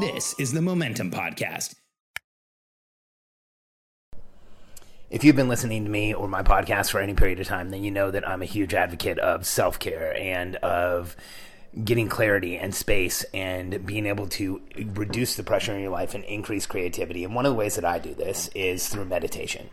This is the Momentum Podcast. If you've been listening to me or my podcast for any period of time, then you know that I'm a huge advocate of self care and of getting clarity and space and being able to reduce the pressure in your life and increase creativity. And one of the ways that I do this is through meditation.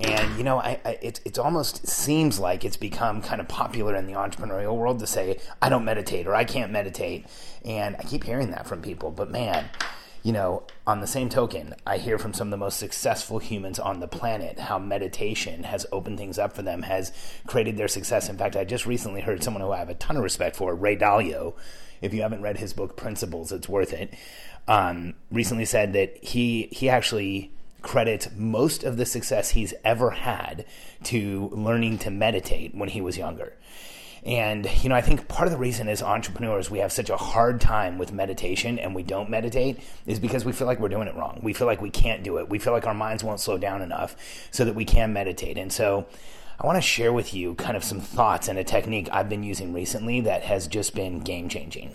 And you know, I, I, it it almost seems like it's become kind of popular in the entrepreneurial world to say I don't meditate or I can't meditate, and I keep hearing that from people. But man, you know, on the same token, I hear from some of the most successful humans on the planet how meditation has opened things up for them, has created their success. In fact, I just recently heard someone who I have a ton of respect for, Ray Dalio. If you haven't read his book Principles, it's worth it. Um, recently said that he he actually credits most of the success he's ever had to learning to meditate when he was younger. And, you know, I think part of the reason as entrepreneurs we have such a hard time with meditation and we don't meditate is because we feel like we're doing it wrong. We feel like we can't do it. We feel like our minds won't slow down enough so that we can meditate. And so I want to share with you kind of some thoughts and a technique I've been using recently that has just been game changing.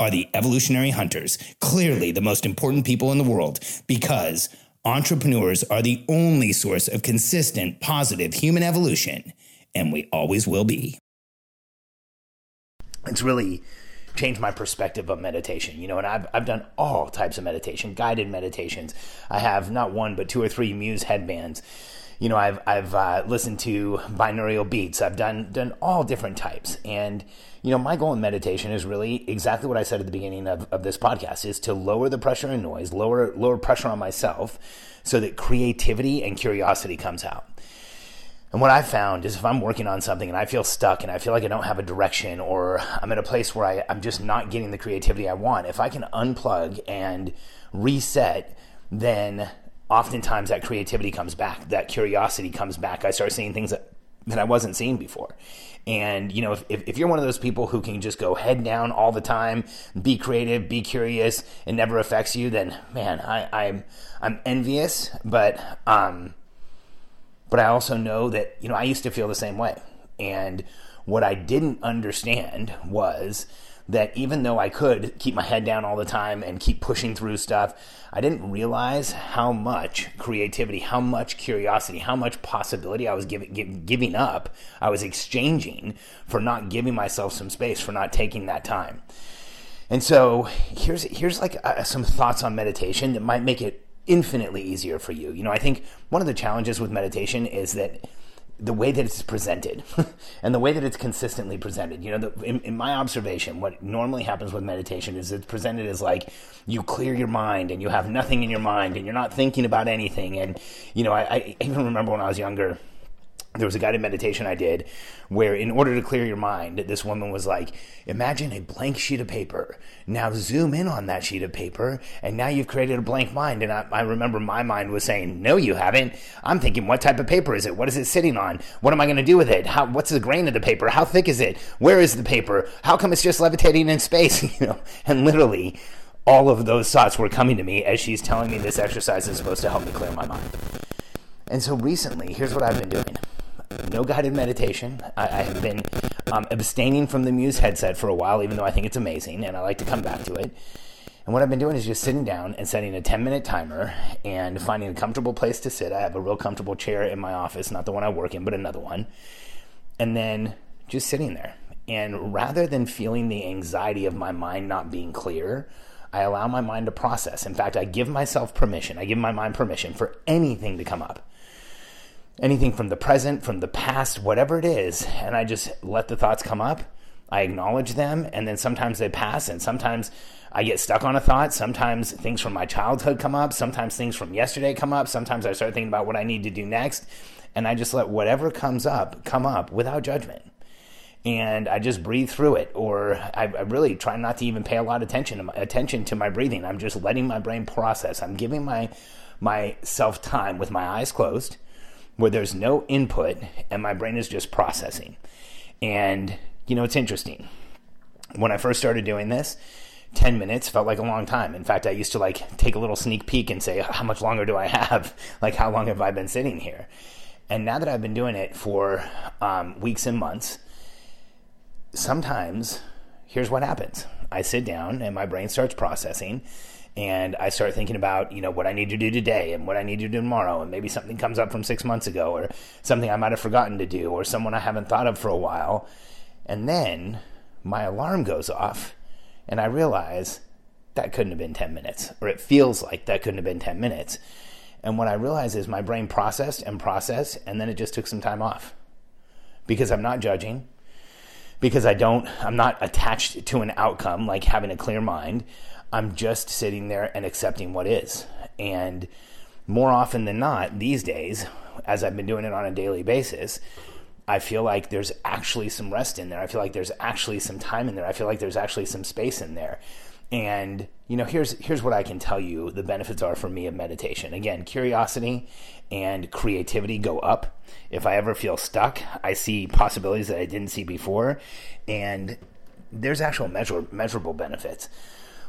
are the evolutionary hunters, clearly the most important people in the world, because entrepreneurs are the only source of consistent, positive human evolution, and we always will be. It's really changed my perspective of meditation. You know, and I've, I've done all types of meditation, guided meditations. I have not one, but two or three Muse headbands you know, I've I've uh, listened to binaural beats. I've done done all different types, and you know, my goal in meditation is really exactly what I said at the beginning of, of this podcast: is to lower the pressure and noise, lower lower pressure on myself, so that creativity and curiosity comes out. And what I've found is if I'm working on something and I feel stuck and I feel like I don't have a direction or I'm in a place where I, I'm just not getting the creativity I want, if I can unplug and reset, then oftentimes that creativity comes back, that curiosity comes back. I start seeing things that, that I wasn't seeing before. And, you know, if, if, if, you're one of those people who can just go head down all the time, be creative, be curious, and never affects you, then man, I, I'm, I'm envious, but, um, but I also know that, you know, I used to feel the same way. And what I didn't understand was that even though I could keep my head down all the time and keep pushing through stuff, I didn't realize how much creativity, how much curiosity, how much possibility I was giving, giving up, I was exchanging for not giving myself some space, for not taking that time. And so here's here's like uh, some thoughts on meditation that might make it infinitely easier for you. You know, I think one of the challenges with meditation is that the way that it's presented and the way that it's consistently presented. You know, the, in, in, my observation, what normally happens with meditation is it's presented as like you clear your mind and you have nothing in your mind and you're not thinking about anything. And, you know, I, I even remember when I was younger, there was a guided meditation I did where, in order to clear your mind, this woman was like, Imagine a blank sheet of paper. Now zoom in on that sheet of paper, and now you've created a blank mind. And I, I, remember my mind was saying, No, you haven't. I'm thinking, What type of paper is it? What is it sitting on? What am I going to do with it? How, what's the grain of the paper? How thick is it? Where is the paper? How come it's just levitating in space? you know, and literally, all of those thoughts were coming to me as she's telling me this exercise is supposed to help me clear my mind. And so recently, here's what I've been doing no guided meditation. I, I have been um, abstaining from the Muse headset for a while, even though I think it's amazing and I like to come back to it. And what I've been doing is just sitting down and setting a 10 minute timer and finding a comfortable place to sit. I have a real comfortable chair in my office, not the one I work in, but another one. And then just sitting there. And rather than feeling the anxiety of my mind not being clear, I allow my mind to process. In fact, I give myself permission. I give my mind permission for anything to come up. Anything from the present, from the past, whatever it is, and I just let the thoughts come up. I acknowledge them, and then sometimes they pass, and sometimes I get stuck on a thought. Sometimes things from my childhood come up. Sometimes things from yesterday come up. Sometimes I start thinking about what I need to do next. And I just let whatever comes up come up without judgment. And I just breathe through it, or I, I really try not to even pay a lot of attention to my, attention to my breathing. I'm just letting my brain process. I'm giving my myself time with my eyes closed, where there's no input, and my brain is just processing. And you know, it's interesting. When I first started doing this, 10 minutes felt like a long time. In fact, I used to like take a little sneak peek and say, how much longer do I have? Like, how long have I been sitting here? And now that I've been doing it for um, weeks and months, sometimes here's what happens I sit down and my brain starts processing. And I start thinking about, you know, what I need to do today and what I need to do tomorrow. And maybe something comes up from six months ago or something I might have forgotten to do or someone I haven't thought of for a while. And then my alarm goes off and I realize that couldn't have been 10 minutes, or it feels like that couldn't have been 10 minutes. And what I realize is my brain processed and processed, and then it just took some time off because I'm not judging, because I don't, I'm not attached to an outcome like having a clear mind. I'm just sitting there and accepting what is. And more often than not, these days, as I've been doing it on a daily basis, I feel like there's actually some rest in there. I feel like there's actually some time in there. I feel like there's actually some space in there. And you know, here's here's what I can tell you the benefits are for me of meditation. Again, curiosity and creativity go up. If I ever feel stuck, I see possibilities that I didn't see before, and there's actual measure, measurable benefits.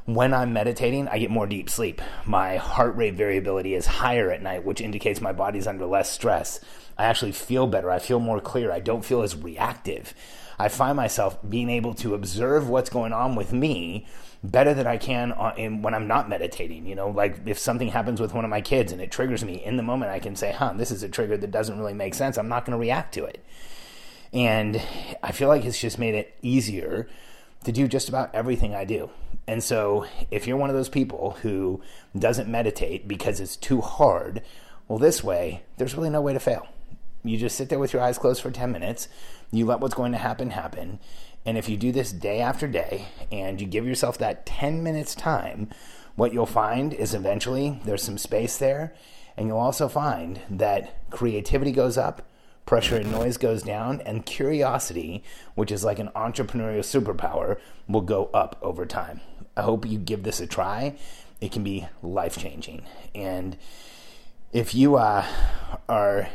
When I'm meditating, I get more deep sleep. My heart rate variability is higher at night, which indicates my body's under less stress. I actually feel better. I feel more clear. I don't feel as reactive. I find myself being able to observe what's going on with me better than I can uh, in, when I'm not meditating. You know, like if something happens with one of my kids and it triggers me in the moment, I can say, huh, this is a trigger that doesn't really make sense. I'm not going to react to it. And I feel like it's just made it easier to do just about everything I do. And so if you're one of those people who doesn't meditate because it's too hard, well, this way, there's really no way to fail. You just sit there with your eyes closed for 10 minutes. You let what's going to happen happen. And if you do this day after day and you give yourself that 10 minutes time, what you'll find is eventually there's some space there. And you'll also find that creativity goes up, pressure and noise goes down, and curiosity, which is like an entrepreneurial superpower, will go up over time. I hope you give this a try. It can be life changing. And if you uh, are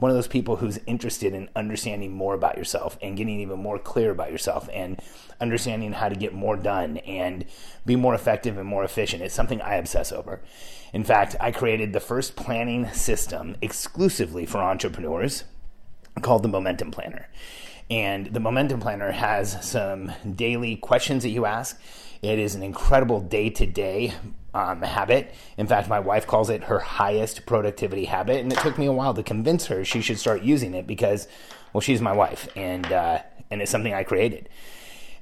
one of those people who's interested in understanding more about yourself and getting even more clear about yourself and understanding how to get more done and be more effective and more efficient. It's something I obsess over. In fact, I created the first planning system exclusively for entrepreneurs called the Momentum Planner. And the Momentum Planner has some daily questions that you ask. It is an incredible day to day um, habit. In fact, my wife calls it her highest productivity habit, and it took me a while to convince her she should start using it because, well, she's my wife, and uh, and it's something I created.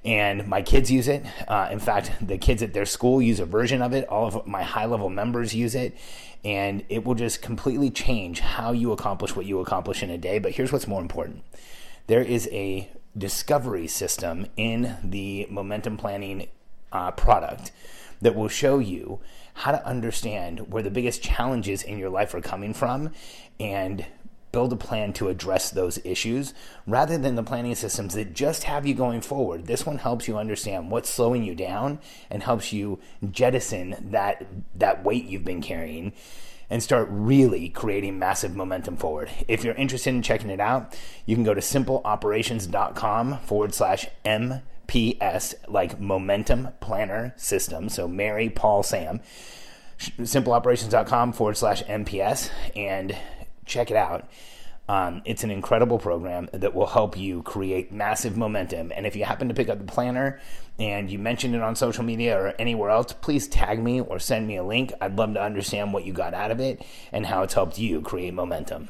And my kids use it. Uh, in fact, the kids at their school use a version of it. All of my high level members use it, and it will just completely change how you accomplish what you accomplish in a day. But here's what's more important: there is a discovery system in the momentum planning uh, product that will show you how to understand where the biggest challenges in your life are coming from and build a plan to address those issues rather than the planning systems that just have you going forward. This one helps you understand what's slowing you down and helps you jettison that that weight you've been carrying and start really creating massive momentum forward. If you're interested in checking it out, you can go to simpleoperations.com forward slash M PS, like Momentum Planner System. So Mary, Paul, Sam. SimpleOperations.com forward slash MPS and check it out. Um, it's an incredible program that will help you create massive momentum. And if you happen to pick up the planner and you mentioned it on social media or anywhere else, please tag me or send me a link. I'd love to understand what you got out of it and how it's helped you create momentum.